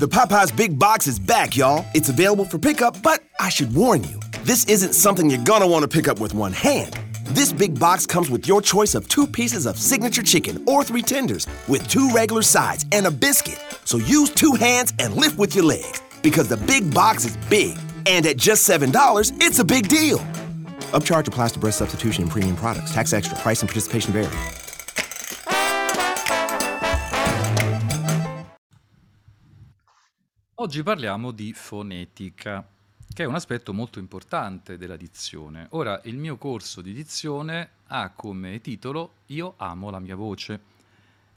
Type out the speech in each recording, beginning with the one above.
The Popeyes Big Box is back, y'all. It's available for pickup, but I should warn you, this isn't something you're gonna want to pick up with one hand. This big box comes with your choice of two pieces of signature chicken or three tenders with two regular sides and a biscuit. So use two hands and lift with your legs because the big box is big. And at just $7, it's a big deal. Upcharge applies to breast substitution and premium products. Tax extra. Price and participation vary. Oggi parliamo di fonetica, che è un aspetto molto importante della dizione. Ora, il mio corso di dizione ha come titolo Io amo la mia voce.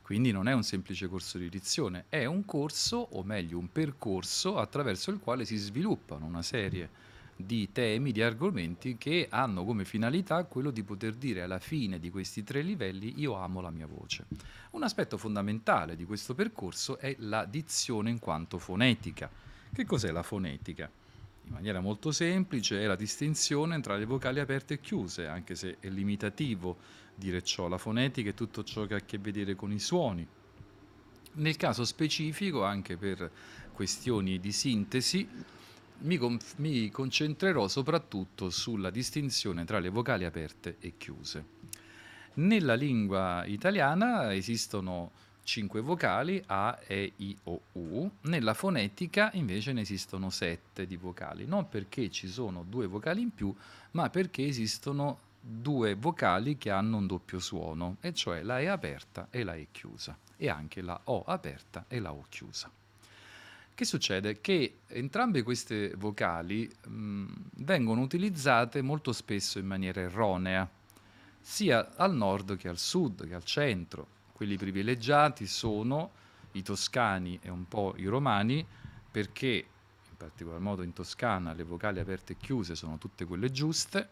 Quindi non è un semplice corso di dizione, è un corso, o meglio un percorso, attraverso il quale si sviluppano una serie di temi, di argomenti che hanno come finalità quello di poter dire alla fine di questi tre livelli io amo la mia voce. Un aspetto fondamentale di questo percorso è la dizione in quanto fonetica. Che cos'è la fonetica? In maniera molto semplice è la distinzione tra le vocali aperte e chiuse, anche se è limitativo dire ciò. La fonetica è tutto ciò che ha a che vedere con i suoni. Nel caso specifico, anche per questioni di sintesi, mi, conf- mi concentrerò soprattutto sulla distinzione tra le vocali aperte e chiuse. Nella lingua italiana esistono cinque vocali A, E, I, O, U. Nella fonetica invece ne esistono sette di vocali, non perché ci sono due vocali in più, ma perché esistono due vocali che hanno un doppio suono, e cioè la E aperta e la E chiusa, e anche la O aperta e la O chiusa. Che succede? Che entrambe queste vocali mh, vengono utilizzate molto spesso in maniera erronea, sia al nord che al sud, che al centro. Quelli privilegiati sono i toscani e un po' i romani, perché in particolar modo in Toscana le vocali aperte e chiuse sono tutte quelle giuste,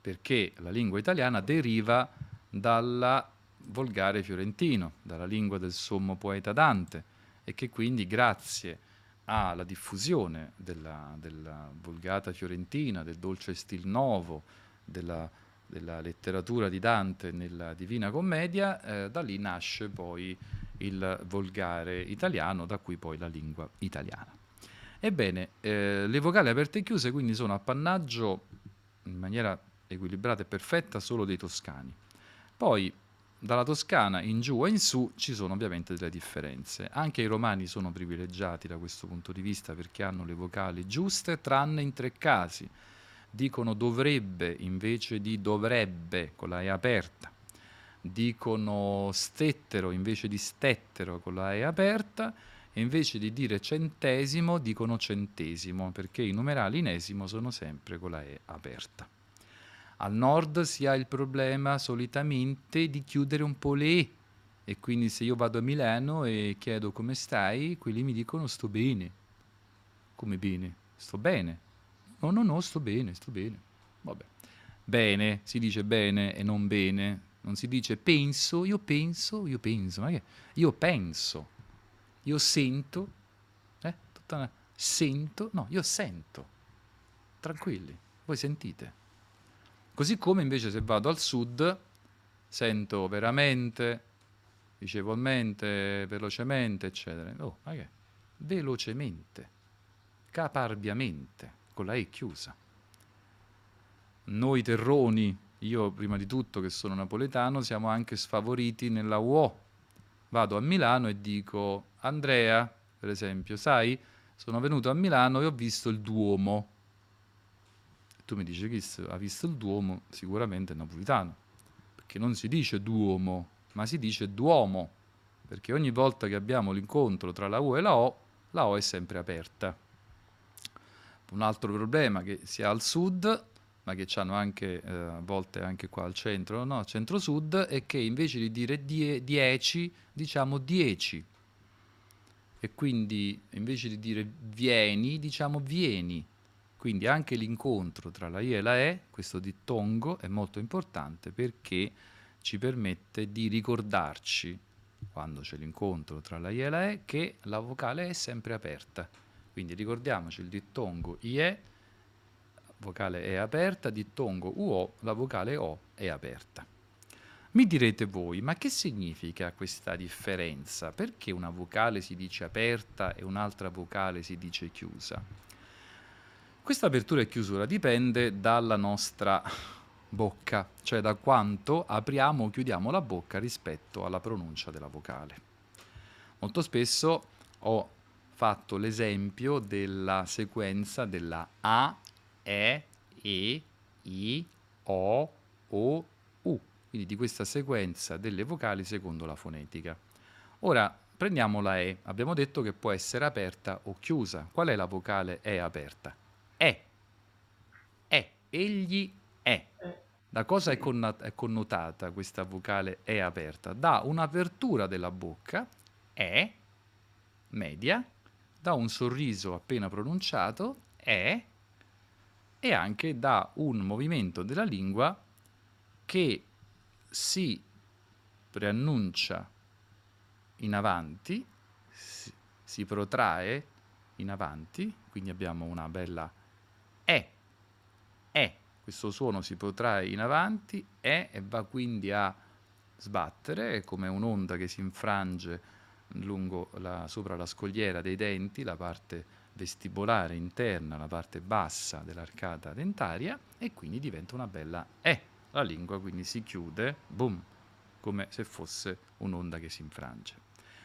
perché la lingua italiana deriva dalla volgare fiorentino, dalla lingua del sommo poeta Dante, e che quindi grazie alla diffusione della, della vulgata fiorentina, del dolce stil novo, della, della letteratura di Dante nella Divina Commedia, eh, da lì nasce poi il volgare italiano, da cui poi la lingua italiana. Ebbene, eh, le vocali aperte e chiuse quindi sono appannaggio in maniera equilibrata e perfetta solo dei toscani. Poi dalla Toscana in giù e in su ci sono ovviamente delle differenze. Anche i romani sono privilegiati da questo punto di vista perché hanno le vocali giuste, tranne in tre casi. Dicono dovrebbe invece di dovrebbe con la E aperta. Dicono stettero invece di stettero con la E aperta. E invece di dire centesimo dicono centesimo perché i numerali inesimo sono sempre con la E aperta. Al nord si ha il problema solitamente di chiudere un po' le E quindi se io vado a Milano e chiedo come stai, quelli mi dicono sto bene. Come bene? Sto bene. No, no, no, sto bene, sto bene. Vabbè. Bene, si dice bene e non bene. Non si dice penso, io penso, io penso. Ma che? Io penso. Io sento. Eh? Tutta una... Sento. No, io sento. Tranquilli. Voi sentite. Così come invece se vado al sud sento veramente, vicevolmente, velocemente, eccetera. Oh, ma che? Velocemente, caparbiamente, con la E chiusa. Noi terroni, io prima di tutto che sono napoletano, siamo anche sfavoriti nella UO. Vado a Milano e dico, Andrea, per esempio, sai, sono venuto a Milano e ho visto il Duomo tu mi dici chi ha visto il Duomo, sicuramente è napolitano, perché non si dice Duomo, ma si dice Duomo, perché ogni volta che abbiamo l'incontro tra la U e la O, la O è sempre aperta. Un altro problema che si ha al sud, ma che hanno anche eh, a volte anche qua al centro, no? centro-sud, è che invece di dire die, dieci, diciamo dieci. E quindi invece di dire vieni, diciamo vieni quindi anche l'incontro tra la I e la E, questo dittongo, è molto importante perché ci permette di ricordarci, quando c'è l'incontro tra la I e la E, che la vocale è sempre aperta. Quindi ricordiamoci il dittongo IE, vocale E aperta, dittongo UO, la vocale O è aperta. Mi direte voi, ma che significa questa differenza? Perché una vocale si dice aperta e un'altra vocale si dice chiusa? Questa apertura e chiusura dipende dalla nostra bocca, cioè da quanto apriamo o chiudiamo la bocca rispetto alla pronuncia della vocale. Molto spesso ho fatto l'esempio della sequenza della A, E, E, I, O, O, U quindi di questa sequenza delle vocali secondo la fonetica. Ora prendiamo la E, abbiamo detto che può essere aperta o chiusa. Qual è la vocale E aperta? E. E. Egli è. Da cosa è, connotata questa vocale E aperta? Da un'apertura della bocca, E, media, da un sorriso appena pronunciato, E, e anche da un movimento della lingua che si preannuncia in avanti, si, si protrae in avanti, quindi abbiamo una bella E, questo suono si protrae in avanti, E e va quindi a sbattere, come un'onda che si infrange lungo la, sopra la scogliera dei denti, la parte vestibolare interna, la parte bassa dell'arcata dentaria, e quindi diventa una bella E la lingua quindi si chiude, boom, come se fosse un'onda che si infrange.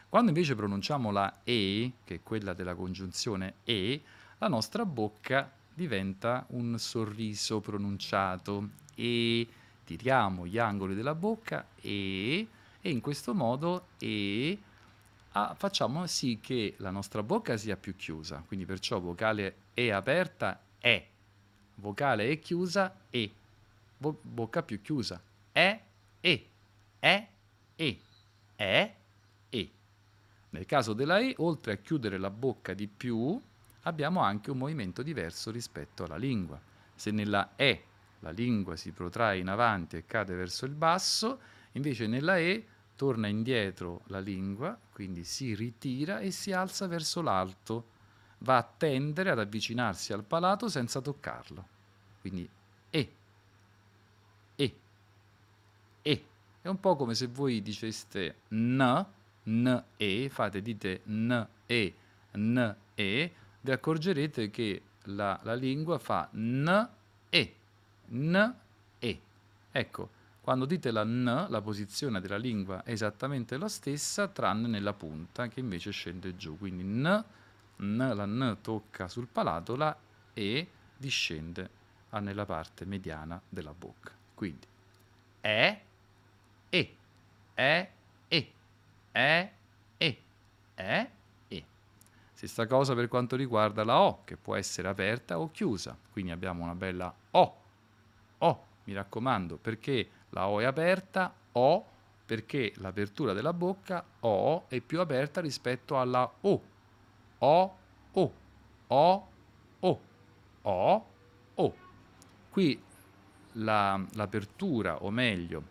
Quando invece pronunciamo la E, che è quella della congiunzione E, la nostra bocca diventa un sorriso pronunciato e tiriamo gli angoli della bocca e, e in questo modo e ah, facciamo sì che la nostra bocca sia più chiusa, quindi perciò vocale E aperta E, vocale E chiusa E bo- bocca più chiusa. E, E, E, E, E, E. Nel caso della E, oltre a chiudere la bocca di più, abbiamo anche un movimento diverso rispetto alla lingua. Se nella E la lingua si protrae in avanti e cade verso il basso, invece nella E torna indietro la lingua, quindi si ritira e si alza verso l'alto, va a tendere ad avvicinarsi al palato senza toccarlo. Quindi E. È un po' come se voi diceste n, n, e, fate, dite n, e, n, e, vi accorgerete che la, la lingua fa n, e, n, e. Ecco, quando dite la n, la posizione della lingua è esattamente la stessa, tranne nella punta, che invece scende giù. Quindi n, n la n tocca sul palato, la e discende nella parte mediana della bocca. Quindi, e, e, e, e, e, e, e. Stessa cosa per quanto riguarda la O, che può essere aperta o chiusa. Quindi abbiamo una bella O, O, mi raccomando, perché la O è aperta, O, perché l'apertura della bocca, O, è più aperta rispetto alla O. O, O, O, O, O, O. Qui la, l'apertura, o meglio,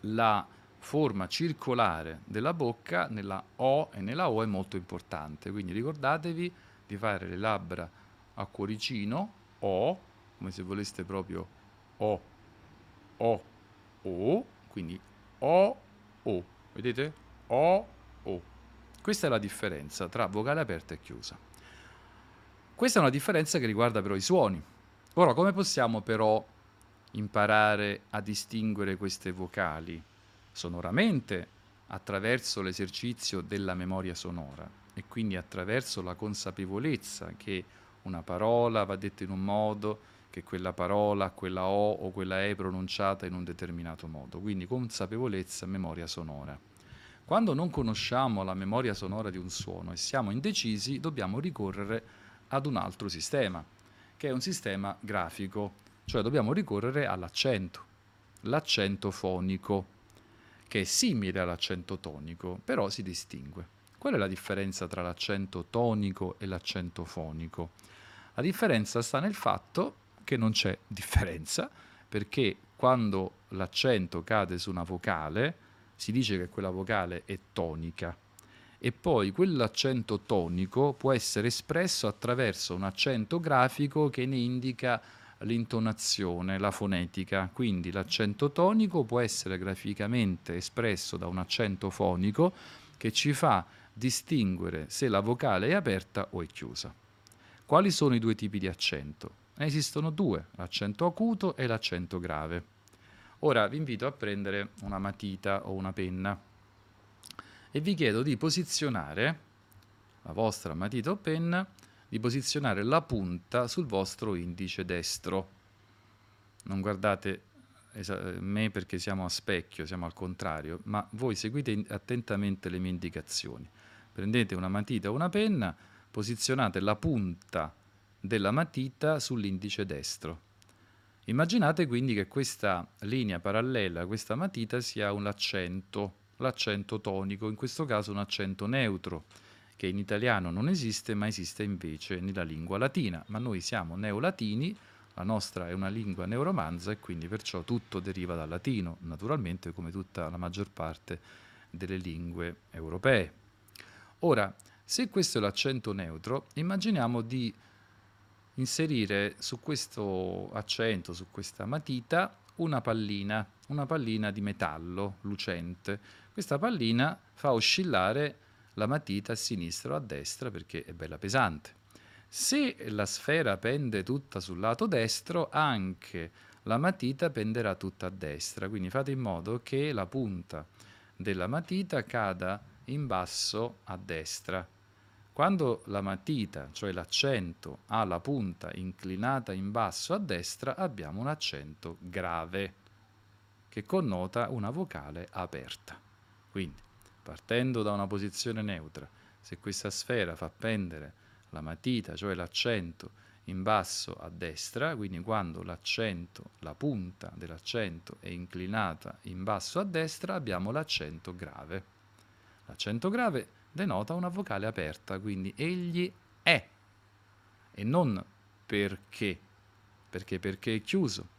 la forma circolare della bocca nella O e nella O è molto importante, quindi ricordatevi di fare le labbra a cuoricino, O, come se voleste proprio O, O, O, quindi O, O, vedete? O, O. Questa è la differenza tra vocale aperta e chiusa. Questa è una differenza che riguarda però i suoni. Ora, come possiamo però imparare a distinguere queste vocali sonoramente attraverso l'esercizio della memoria sonora e quindi attraverso la consapevolezza che una parola va detta in un modo, che quella parola, quella O o quella E pronunciata in un determinato modo. Quindi consapevolezza, memoria sonora. Quando non conosciamo la memoria sonora di un suono e siamo indecisi, dobbiamo ricorrere ad un altro sistema, che è un sistema grafico cioè dobbiamo ricorrere all'accento, l'accento fonico, che è simile all'accento tonico, però si distingue. Qual è la differenza tra l'accento tonico e l'accento fonico? La differenza sta nel fatto che non c'è differenza, perché quando l'accento cade su una vocale, si dice che quella vocale è tonica e poi quell'accento tonico può essere espresso attraverso un accento grafico che ne indica l'intonazione, la fonetica. Quindi l'accento tonico può essere graficamente espresso da un accento fonico che ci fa distinguere se la vocale è aperta o è chiusa. Quali sono i due tipi di accento? Ne esistono due, l'accento acuto e l'accento grave. Ora vi invito a prendere una matita o una penna e vi chiedo di posizionare la vostra matita o penna di posizionare la punta sul vostro indice destro. Non guardate me perché siamo a specchio, siamo al contrario, ma voi seguite attentamente le mie indicazioni. Prendete una matita o una penna, posizionate la punta della matita sull'indice destro. Immaginate quindi che questa linea parallela questa matita sia un accento, l'accento tonico, in questo caso un accento neutro che in italiano non esiste, ma esiste invece nella lingua latina. Ma noi siamo neolatini, la nostra è una lingua neuromanza e quindi perciò tutto deriva dal latino, naturalmente come tutta la maggior parte delle lingue europee. Ora, se questo è l'accento neutro, immaginiamo di inserire su questo accento, su questa matita, una pallina, una pallina di metallo lucente. Questa pallina fa oscillare la matita a sinistra o a destra perché è bella pesante. Se la sfera pende tutta sul lato destro, anche la matita penderà tutta a destra, quindi fate in modo che la punta della matita cada in basso a destra. Quando la matita, cioè l'accento, ha la punta inclinata in basso a destra, abbiamo un accento grave, che connota una vocale aperta. Quindi partendo da una posizione neutra, se questa sfera fa pendere la matita, cioè l'accento, in basso a destra, quindi quando l'accento, la punta dell'accento è inclinata in basso a destra, abbiamo l'accento grave. L'accento grave denota una vocale aperta, quindi egli è, e non perché, perché perché è chiuso.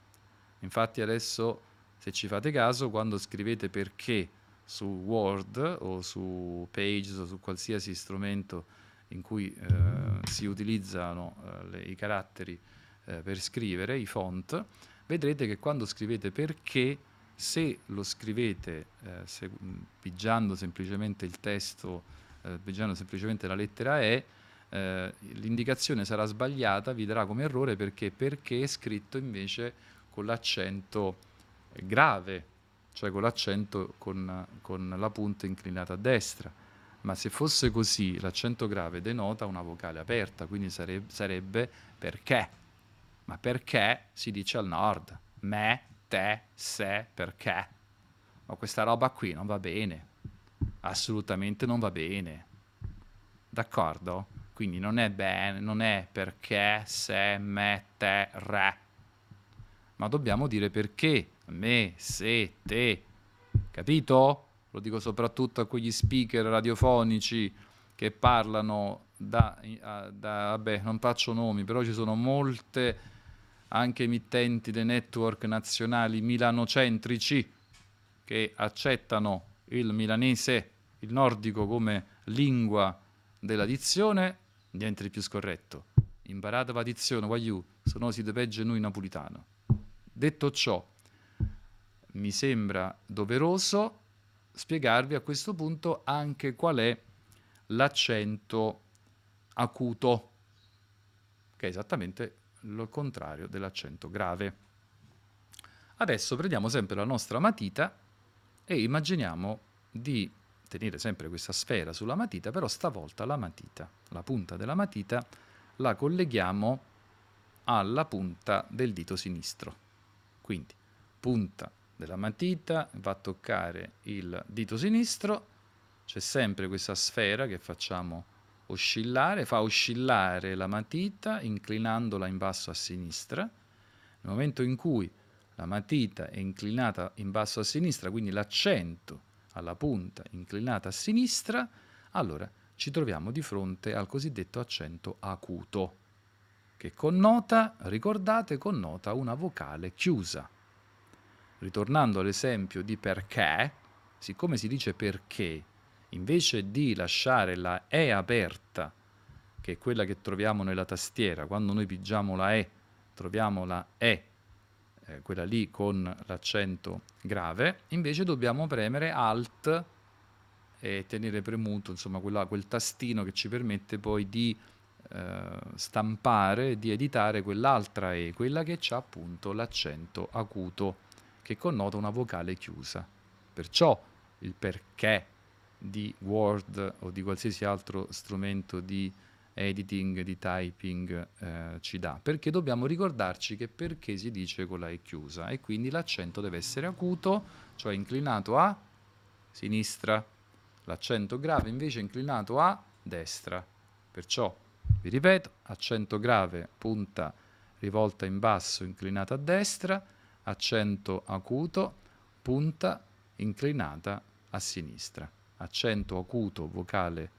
Infatti adesso, se ci fate caso, quando scrivete perché su Word o su Pages o su qualsiasi strumento in cui eh, si utilizzano eh, le, i caratteri eh, per scrivere, i font, vedrete che quando scrivete perché, se lo scrivete eh, se, pigiando semplicemente il testo, eh, pigiando semplicemente la lettera E, eh, l'indicazione sarà sbagliata, vi darà come errore perché, perché è scritto invece con l'accento grave, cioè con l'accento con, con la punta inclinata a destra. Ma se fosse così, l'accento grave denota una vocale aperta, quindi sarebbe, sarebbe perché. Ma perché si dice al nord? Me, te, se, perché. Ma questa roba qui non va bene. Assolutamente non va bene. D'accordo? Quindi non è bene, non è perché, se, me, te, re. Ma dobbiamo dire perché me, se, te. Capito? Lo dico soprattutto a quegli speaker radiofonici che parlano da, da vabbè, non faccio nomi, però ci sono molte anche emittenti dei network nazionali milanocentrici che accettano il milanese, il nordico come lingua della dizione, niente di più scorretto. Imparate la dizione, voglio, se no siete peggio noi napolitano. Detto ciò, mi sembra doveroso spiegarvi a questo punto anche qual è l'accento acuto, che è esattamente il contrario dell'accento grave. Adesso prendiamo sempre la nostra matita e immaginiamo di tenere sempre questa sfera sulla matita, però stavolta la matita, la punta della matita, la colleghiamo alla punta del dito sinistro. Quindi punta della matita, va a toccare il dito sinistro, c'è sempre questa sfera che facciamo oscillare, fa oscillare la matita inclinandola in basso a sinistra. Nel momento in cui la matita è inclinata in basso a sinistra, quindi l'accento alla punta inclinata a sinistra, allora ci troviamo di fronte al cosiddetto accento acuto, che connota, ricordate, connota una vocale chiusa ritornando all'esempio di perché, siccome si dice perché, invece di lasciare la E aperta, che è quella che troviamo nella tastiera, quando noi pigiamo la E troviamo la E, eh, quella lì con l'accento grave, invece dobbiamo premere Alt e tenere premuto insomma quella, quel tastino che ci permette poi di eh, stampare, di editare quell'altra E, quella che ha appunto l'accento acuto che connota una vocale chiusa. Perciò il perché di Word o di qualsiasi altro strumento di editing, di typing eh, ci dà, perché dobbiamo ricordarci che perché si dice con la E chiusa e quindi l'accento deve essere acuto, cioè inclinato a sinistra, l'accento grave invece è inclinato a destra. Perciò, vi ripeto, accento grave, punta rivolta in basso, inclinata a destra, accento acuto, punta inclinata a sinistra. Accento acuto, vocale,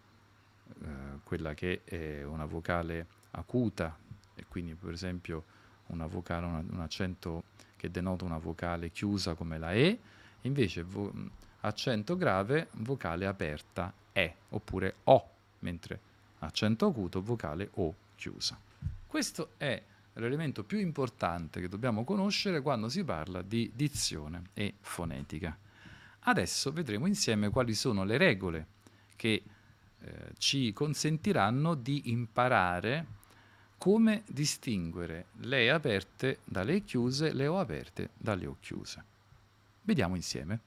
eh, quella che è una vocale acuta, e quindi per esempio una vocale, una, un accento che denota una vocale chiusa come la E, invece vo- accento grave, vocale aperta E, oppure O, mentre accento acuto, vocale O chiusa. Questo l'elemento più importante che dobbiamo conoscere quando si parla di dizione e fonetica. Adesso vedremo insieme quali sono le regole che eh, ci consentiranno di imparare come distinguere le aperte dalle chiuse, le O aperte dalle O chiuse. Vediamo insieme.